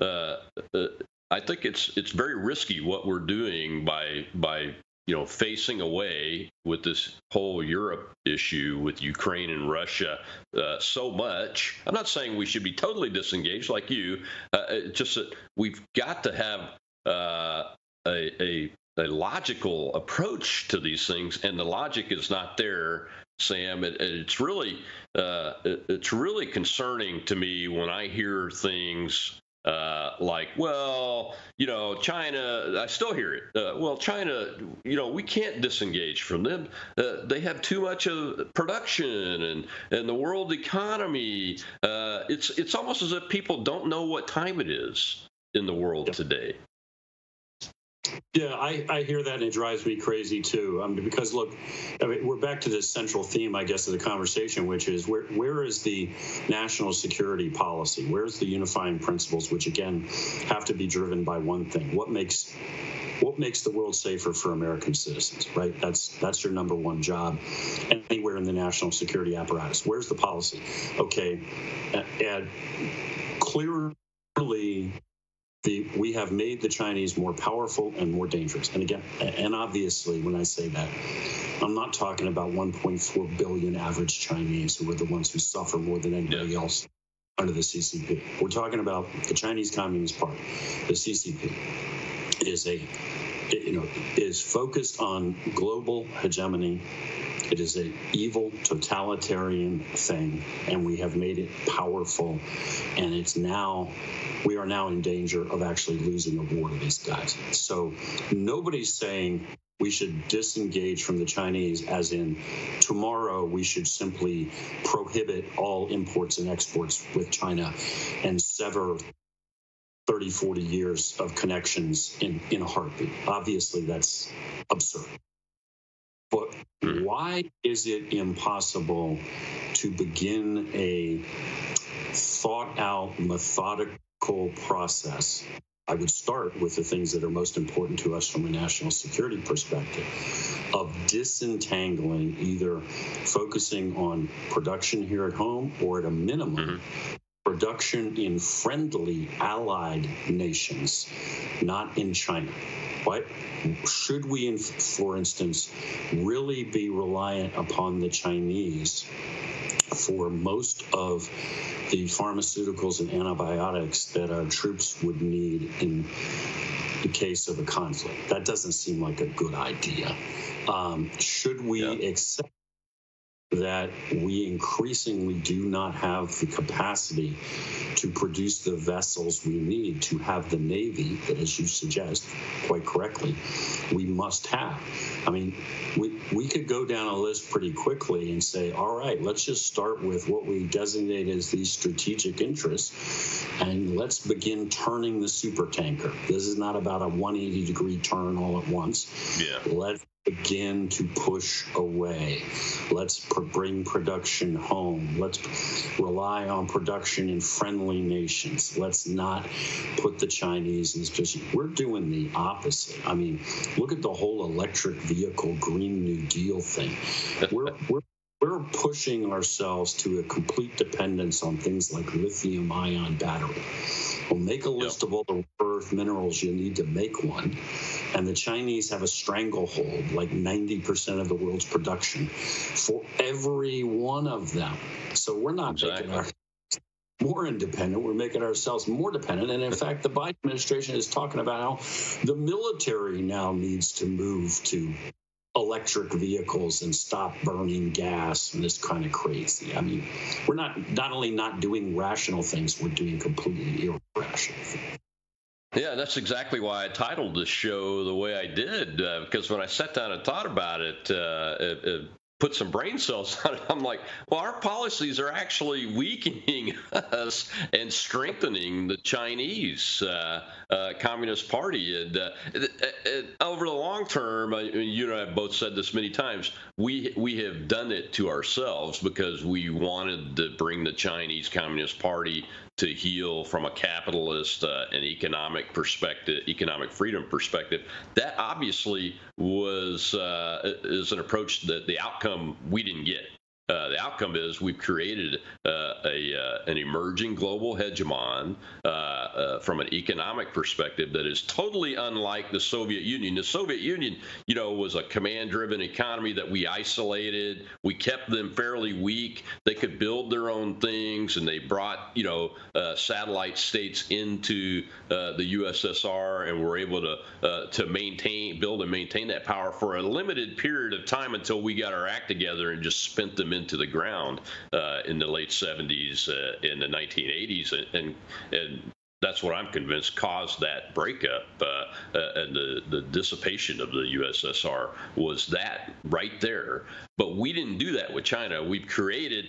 Speaker 3: uh, uh I think it's it's very risky what we're doing by by you know facing away with this whole Europe issue with Ukraine and Russia uh, so much. I'm not saying we should be totally disengaged like you. Uh, it's just that we've got to have uh, a, a a logical approach to these things, and the logic is not there. Sam, it, it's really uh, it, it's really concerning to me when I hear things uh, like, well, you know, China, I still hear it. Uh, well, China, you know, we can't disengage from them. Uh, they have too much of production and, and the world economy. Uh, it's, it's almost as if people don't know what time it is. in the world today.
Speaker 4: Yeah, I, I hear that and it drives me crazy too. Um, because look, I mean, we're back to this central theme, I guess, of the conversation, which is where where is the national security policy? Where's the unifying principles, which again have to be driven by one thing: what makes what makes the world safer for American citizens, right? That's that's your number one job anywhere in the national security apparatus. Where's the policy? Okay, and clearly the, we have made the Chinese more powerful and more dangerous. And again, and obviously, when I say that, I'm not talking about 1.4 billion average Chinese who are the ones who suffer more than anybody yeah. else under the CCP. We're talking about the Chinese Communist Party, the CCP is a you know is focused on global hegemony. It is an evil totalitarian thing and we have made it powerful. And it's now we are now in danger of actually losing a war to these guys. So nobody's saying we should disengage from the Chinese, as in tomorrow we should simply prohibit all imports and exports with China and sever 30, 40 years of connections in, in a heartbeat. Obviously, that's absurd. But hmm. why is it impossible to begin a thought out, methodical process? I would start with the things that are most important to us from a national security perspective of disentangling either focusing on production here at home or at a minimum mm-hmm production in friendly allied nations, not in China. What should we, for instance, really be reliant upon the Chinese for most of the pharmaceuticals and antibiotics that our troops would need in the case of a conflict? That doesn't seem like a good idea. Um, should we yeah. accept that we increasingly do not have the capacity to produce the vessels we need to have the Navy that, as you suggest quite correctly, we must have. I mean, we, we could go down a list pretty quickly and say, all right, let's just start with what we designate as these strategic interests and let's begin turning the super tanker. This is not about a 180 degree turn all at once.
Speaker 3: Yeah.
Speaker 4: Let's begin to push away. Let's bring production home. Let's rely on production in friendly nations. Let's not put the Chinese in this position. We're doing the opposite. I mean, look at the whole electric vehicle Green New Deal thing. We're, we're we're pushing ourselves to a complete dependence on things like lithium ion battery. We'll make a list yep. of all the earth minerals you need to make one. And the Chinese have a stranglehold, like 90% of the world's production, for every one of them. So we're not exactly. making our more independent. We're making ourselves more dependent. And in fact, the Biden administration is talking about how the military now needs to move to electric vehicles and stop burning gas and this kind of crazy. I mean, we're not not only not doing rational things, we're doing completely irrational things.
Speaker 3: Yeah, that's exactly why I titled the show the way I did. Uh, because when I sat down and thought about it, uh, it, it put some brain cells on it. I'm like, well, our policies are actually weakening us and strengthening the Chinese uh, uh, Communist Party. And uh, over the long term, you and I have both said this many times. We we have done it to ourselves because we wanted to bring the Chinese Communist Party to heel from a capitalist uh, and economic perspective, economic freedom perspective. That obviously was uh, is an approach that the outcome we didn't get. Uh, the outcome is we've created uh, a uh, an emerging global hegemon uh, uh, from an economic perspective that is totally unlike the Soviet Union. The Soviet Union, you know, was a command-driven economy that we isolated. We kept them fairly weak. They could build their own things, and they brought you know satellite states into the USSR, and were able to to maintain, build, and maintain that power for a limited period of time until we got our act together and just spent them into the ground uh, in the late 70s, uh, in the 1980s, and, and that's what I'm convinced caused that breakup uh, uh, and the, the dissipation of the USSR was that right there. But we didn't do that with China. We've created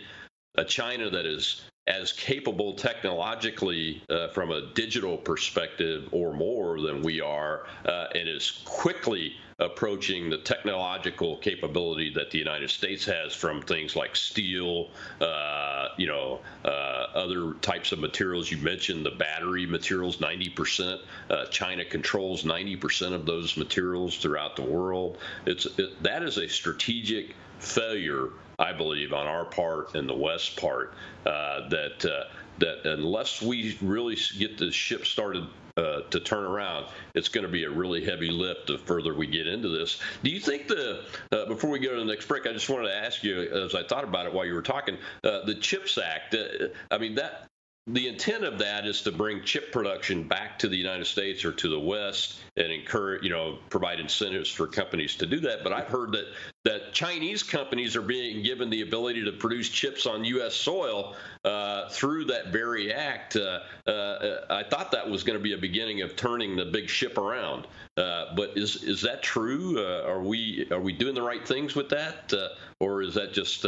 Speaker 3: a China that is as capable technologically uh, from a digital perspective or more than we are, uh, and is quickly approaching the technological capability that the United States has from things like steel, uh, you know, uh, other types of materials. You mentioned the battery materials, 90%. Uh, China controls 90% of those materials throughout the world. It's it, that is a strategic failure I believe, on our part and the West part, uh, that uh, that unless we really get the ship started uh, to turn around, it's going to be a really heavy lift the further we get into this. Do you think the uh, before we go to the next break, I just wanted to ask you as I thought about it while you were talking, uh, the Chips Act. Uh, I mean that the intent of that is to bring chip production back to the United States or to the West and encourage, you know, provide incentives for companies to do that. But I've heard that that Chinese companies are being given the ability to produce chips on U.S. soil uh, through that very act. Uh, uh, I thought that was going to be a beginning of turning the big ship around. Uh, but is is that true? Uh, are we are we doing the right things with that, uh, or is that just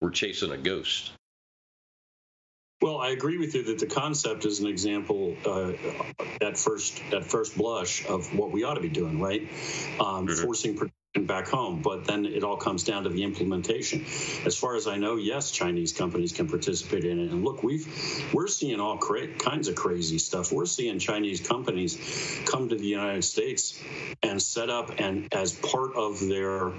Speaker 3: we're chasing a ghost?
Speaker 4: Well, I agree with you that the concept is an example uh, at first at first blush of what we ought to be doing, right? Um, mm-hmm. Forcing production back home, but then it all comes down to the implementation. As far as I know, yes, Chinese companies can participate in it. And look, we've we're seeing all cra- kinds of crazy stuff. We're seeing Chinese companies come to the United States and set up and as part of their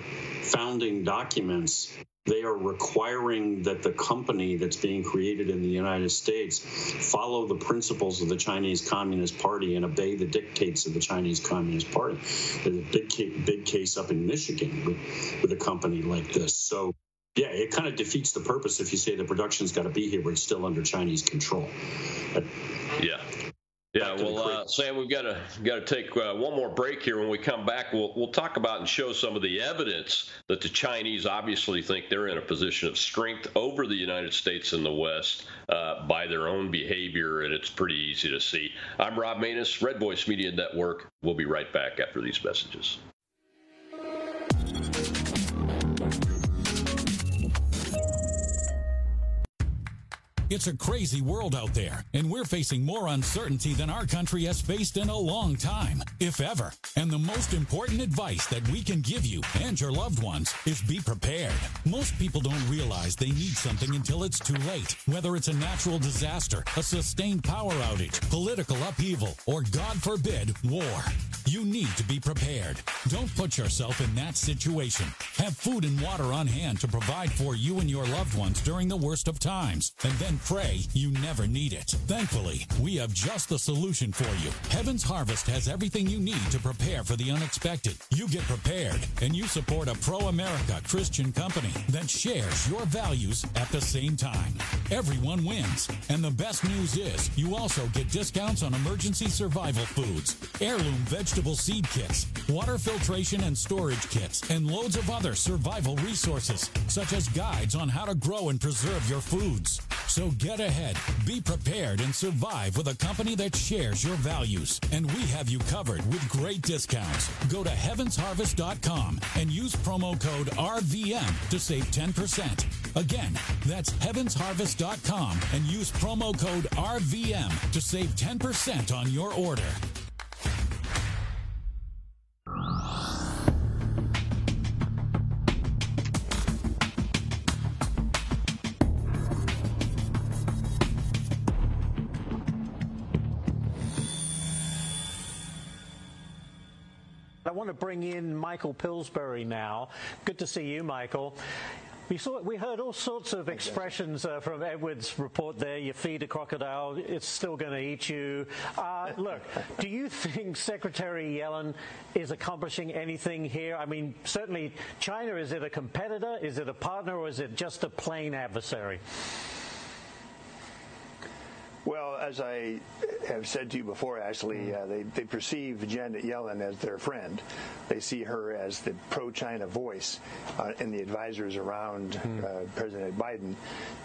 Speaker 4: founding documents they are requiring that the company that's being created in the United States follow the principles of the Chinese Communist Party and obey the dictates of the Chinese Communist Party. There's a big, big case up in Michigan with, with a company like this. So, yeah, it kind of defeats the purpose if you say the production's got to be here, but it's still under Chinese control.
Speaker 3: But, yeah. Yeah, well, uh, Sam, we've got to got to take uh, one more break here. When we come back, we'll we'll talk about and show some of the evidence that the Chinese obviously think they're in a position of strength over the United States and the West uh, by their own behavior, and it's pretty easy to see. I'm Rob Maness, Red Voice Media Network. We'll be right back after these messages.
Speaker 5: It's a crazy world out there, and we're facing more uncertainty than our country has faced in a long time, if ever. And the most important advice that we can give you and your loved ones is be prepared. Most people don't realize they need something until it's too late, whether it's a natural disaster, a sustained power outage, political upheaval, or God forbid, war. You need to be prepared. Don't put yourself in that situation. Have food and water on hand to provide for you and your loved ones during the worst of times, and then pray you never need it. Thankfully, we have just the solution for you. Heaven's Harvest has everything you need to prepare for the unexpected. You get prepared, and you support a pro America Christian company that shares your values at the same time. Everyone wins. And the best news is you also get discounts on emergency survival foods, heirloom vegetable seed kits, water filtration and storage kits, and loads of other survival resources, such as guides on how to grow and preserve your foods. So get ahead, be prepared, and survive with a company that shares your values. And we have you covered with great discounts. Go to heavensharvest.com and use promo code RVM to save 10%. Again, that's heavensharvest.com and use promo code RVM to save 10% on your order.
Speaker 8: Want to bring in Michael Pillsbury now. Good to see you, Michael. We saw, we heard all sorts of expressions uh, from Edward's report there. You feed a crocodile, it's still going to eat you. Uh, look, do you think Secretary Yellen is accomplishing anything here? I mean, certainly China, is it a competitor? Is it a partner? Or is it just a plain adversary?
Speaker 9: Well, as I have said to you before, Ashley, uh, they, they perceive Janet Yellen as their friend. They see her as the pro-China voice uh, in the advisors around uh, President Biden.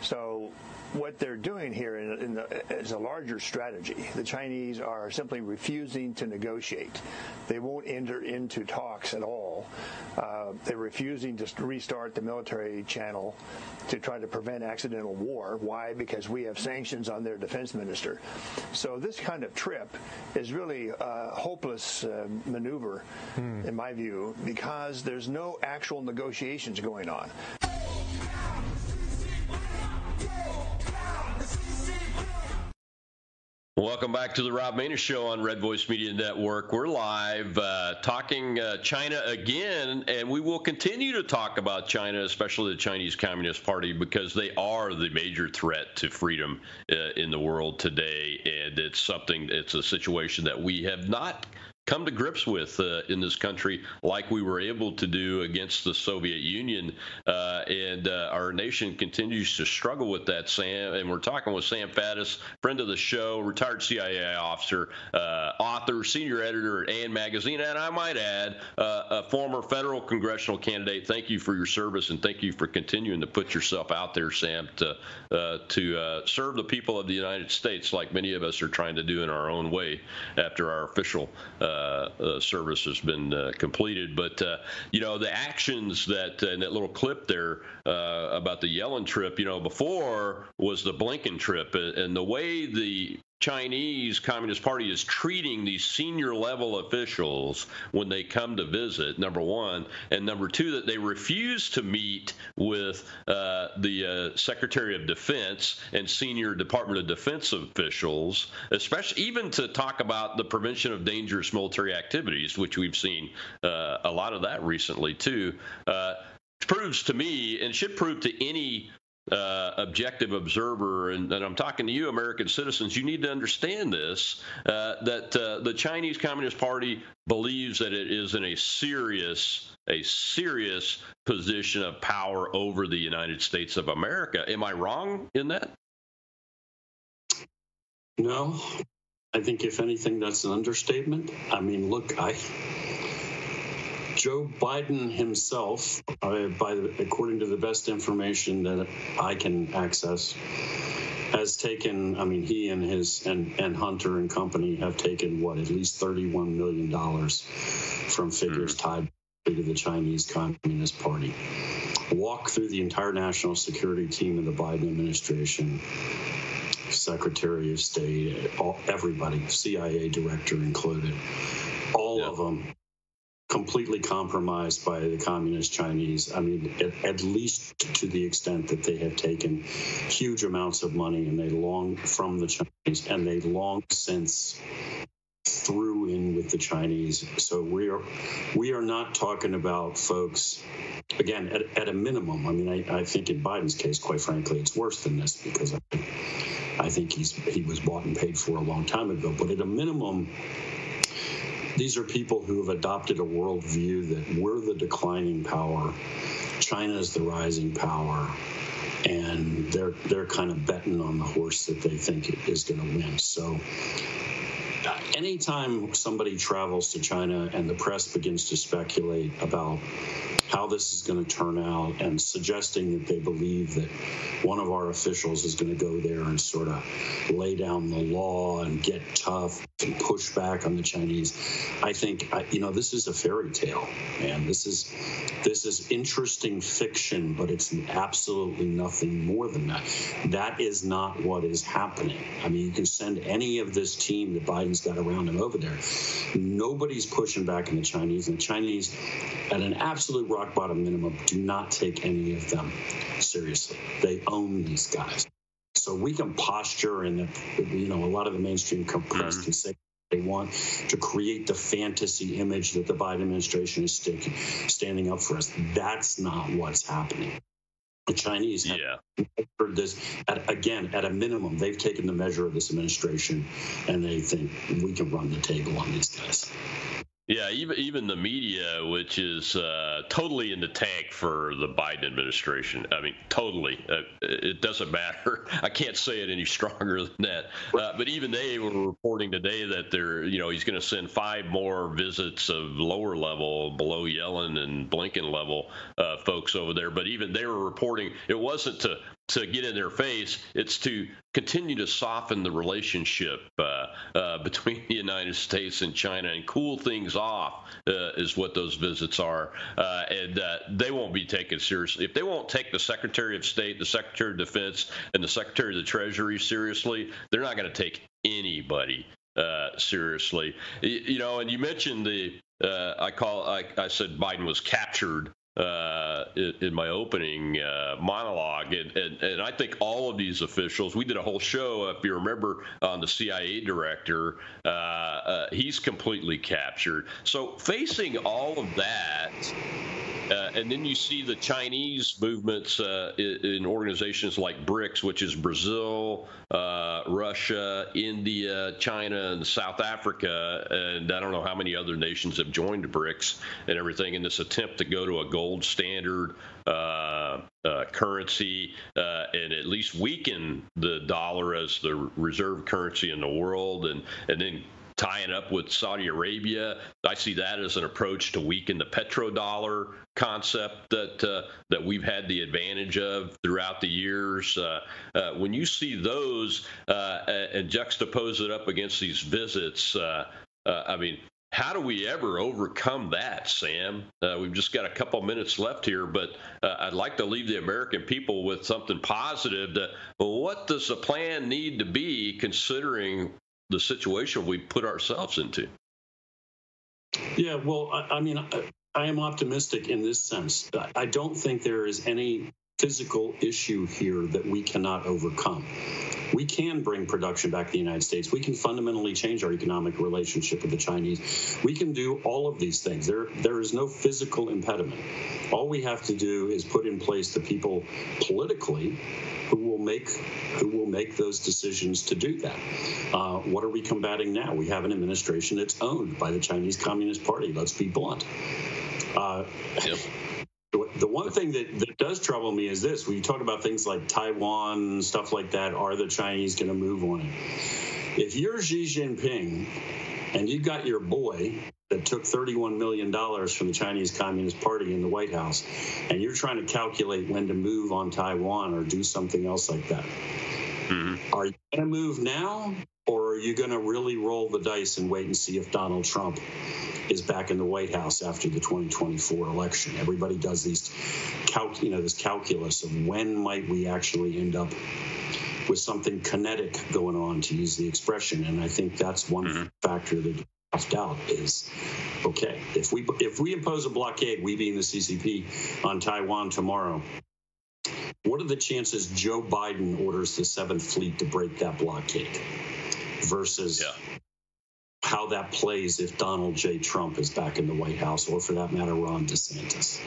Speaker 9: So what they're doing here in, in the, is a larger strategy. The Chinese are simply refusing to negotiate. They won't enter into talks at all. Uh, they're refusing to restart the military channel to try to prevent accidental war. Why? Because we have sanctions on their defense minister. So this kind of trip is really a hopeless uh, maneuver, hmm. in my view, because there's no actual negotiations going on.
Speaker 3: Welcome back to the Rob Maness Show on Red Voice Media Network. We're live uh, talking uh, China again, and we will continue to talk about China, especially the Chinese Communist Party, because they are the major threat to freedom uh, in the world today. And it's something, it's a situation that we have not come to grips with uh, in this country, like we were able to do against the Soviet Union. Uh, and uh, our nation continues to struggle with that, Sam. And we're talking with Sam Faddis, friend of the show, retired CIA officer, uh, author, senior editor at AND Magazine, and I might add, uh, a former federal congressional candidate. Thank you for your service, and thank you for continuing to put yourself out there, Sam, to uh, to serve the people of the United States, like many of us are trying to do in our own way after our official. Uh, Uh, uh, service has been uh, completed. But uh, you know the actions that in that little clip there about the Yellen trip, you know, before was the Blinken trip, and the way the Chinese Communist Party is treating these senior level officials when they come to visit, number one. And number two, that they refuse to meet with uh, the uh, Secretary of Defense and senior Department of Defense officials, especially even to talk about the prevention of dangerous military activities, which we've seen uh, a lot of that recently, too uh, proves to me and should prove to any uh, objective observer, and, and, I'm talking to you, American citizens, you need to understand this uh, that uh, the Chinese Communist Party believes that it is in a serious, a serious position of power over the United States of America. Am I wrong in that?
Speaker 4: No, I think if anything, that's an understatement. I mean, look, I Joe Biden himself, uh, by the, according to the best information that I can access, has taken. I mean, he and his and and Hunter and company have taken what at least thirty-one million dollars from figures mm-hmm. tied to the Chinese Communist Party. Walk through the entire national security team of the Biden administration. Secretary of State, all, everybody, CIA director included, all yeah. of them completely compromised by the communist Chinese. I mean, at, at, least to the extent that they have taken huge amounts of money and they long from the Chinese and they long since threw in with the Chinese. So we are we are not talking about folks again at, at a minimum. I mean, I, I think in Biden's case, quite frankly, it's worse than this because I, I think he's he was bought and paid for a long time ago. But at a minimum, these are people who have adopted a worldview that we're the declining power, China is the rising power, and they're they're kind of betting on the horse that they think is going to win. So uh, anytime somebody travels to China and the press begins to speculate about how this is going to turn out and suggesting that they believe that one of our officials is going to go there and sort of lay down the law and get tough and push back on the Chinese. I think you know this is a fairy tale, man. This is this is interesting fiction, but it's absolutely nothing more than that. That is not what is happening. I mean, you can send any of this team that Biden's got around him over there. Nobody's pushing back on the Chinese, and the Chinese, at an absolute rock bottom minimum, do not take any of them seriously. They own these guys. So we can posture, and you know, a lot of the mainstream press mm-hmm. can say they want to create the fantasy image that the Biden administration is standing up for us. That's not what's happening. The Chinese have yeah. measured this at, again at a minimum. They've taken the measure of this administration, and they think we can run the table on these guys.
Speaker 3: Yeah, even even the media, which is uh, totally in the tank for the Biden administration. I mean, totally. Uh, it doesn't matter. I can't say it any stronger than that. Uh, but even they were reporting today that they're, you know, he's going to send five more visits of lower level, below Yellen and Blinken level uh, folks over there. But even they were reporting it wasn't to to get in their face. It's to continue to soften the relationship uh, uh, between the United States and China and cool things off, uh, is what those visits are. Uh, and uh, they won't be taken seriously. If they won't take the Secretary of State, the Secretary of Defense, and the Secretary of the Treasury seriously, they're not going to take anybody uh, seriously. You, you, know, and you mentioned the. I call. I, I said Biden was captured uh, in, in, my opening uh, monologue. And, and, and, I think all of these officials, we did a whole show, if you remember, on the CIA director. Uh, uh, he's completely captured. So facing all of that, uh, and then you see the Chinese movements uh, in, in, organizations like BRICS, which is Brazil, uh, Russia, India, China, and South Africa. And I don't know how many other nations have joined BRICS and everything in this attempt to go to a gold standard uh, uh, currency uh, and at least weaken the dollar as the reserve currency in the world and, and then tying up with Saudi Arabia. I see that as an approach to weaken the petrodollar concept that uh, that we've had the advantage of throughout the years. Uh, uh, when you see those uh, and juxtapose it up against these visits, uh, uh, I mean. How do we ever overcome that, Sam? we've just got a couple minutes left here, but I'd like to leave the American people with something positive. To, well, what does the plan need to be, considering the situation we put ourselves into.
Speaker 4: Yeah, well, I, I mean, I, I, am optimistic in this sense. I don't think there is any physical issue here that we cannot overcome. We can bring production back to the United States. We can fundamentally change our economic relationship with the Chinese. We can do all of these things. There, there is no physical impediment. All we have to do is put in place the people politically who will make who will make those decisions to do that. Uh, what are we combating now? We have an administration that's owned by the Chinese Communist Party. Let's be blunt. Uh, yep. The one thing that, that does trouble me is this: when you talk about things like Taiwan, stuff like that, are the Chinese going to move on it? If you're Xi Jinping and you've got your boy that took $31 million from the Chinese Communist Party in the White House, and you're trying to calculate when to move on Taiwan or do something else like that, mm-hmm. are you going to move now, or are you going to really roll the dice and wait and see if Donald Trump is back in the White House after the 2024 election. Everybody does these, calc, you know, this calculus of when might we actually end up with something kinetic going on, to use the expression. And I think that's one mm-hmm. factor that left out is okay if we if we impose a blockade, we being the CCP on Taiwan tomorrow. What are the chances Joe Biden orders the Seventh Fleet to break that blockade versus yeah how that plays if Donald J. Trump is back in the White House, or for that matter, Ron DeSantis.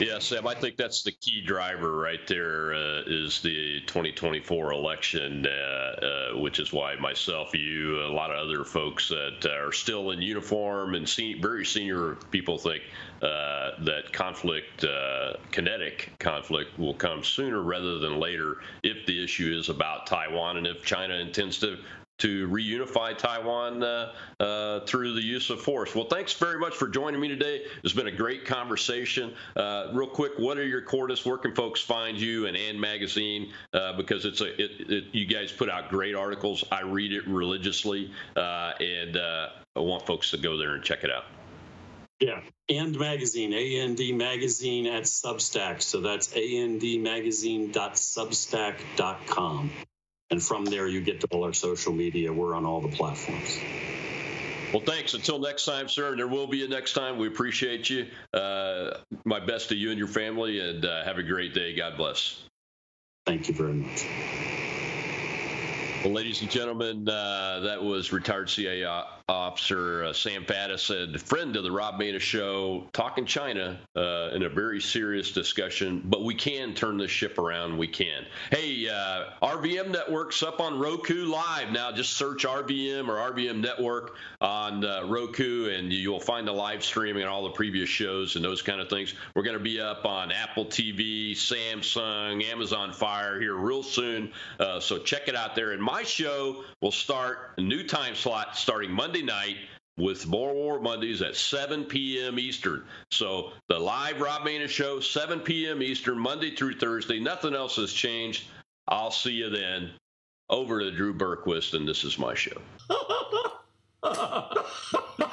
Speaker 3: Yeah, Sam, I think that's the key driver right there. Uh, is the 2024 election, uh, uh, which is why myself, you, a lot of other folks that are still in uniform and very senior people think uh, that conflict, uh, kinetic conflict, will come sooner rather than later if the issue is about Taiwan and if China intends to to reunify Taiwan uh, uh, through the use of force. Well, thanks very much for joining me today. It's been a great conversation. Uh, real quick, what are your Cordis? Where can folks find you and And Magazine? Uh, because it's a it, it, you guys put out great articles. I read it religiously, uh, and uh, I want folks to go there and check it out.
Speaker 4: Yeah, and magazine, AND magazine at Substack. So that's andmagazine.substack.com. And from there, you get to all our social media. We're on all the platforms.
Speaker 3: Well, thanks. Until next time, sir. And there will be a next time. We appreciate you. Uh, my best to you and your family, and uh, have a great day. God bless.
Speaker 4: Thank you very much.
Speaker 3: Well, ladies and gentlemen, uh, that was retired CIA Officer uh, Sam Faddis said, friend of the Rob Maness Show, talking China uh, in a very serious discussion, but we can turn this ship around. We can. Hey, uh, RVM Network's up on Roku Live now. Just search RVM or RVM Network on uh, Roku, and you'll find the live streaming and all the previous shows and those kind of things. We're going to be up on Apple TV, Samsung, Amazon Fire here real soon. Uh, so check it out there. And my show will start a new time slot starting Monday night with More War Mondays at 7 p.m. Eastern. So the live Rob Maness show, 7 p.m. Eastern, Monday through Thursday. Nothing else has changed. I'll see you then. Over to Drew Berquist, and this is my show.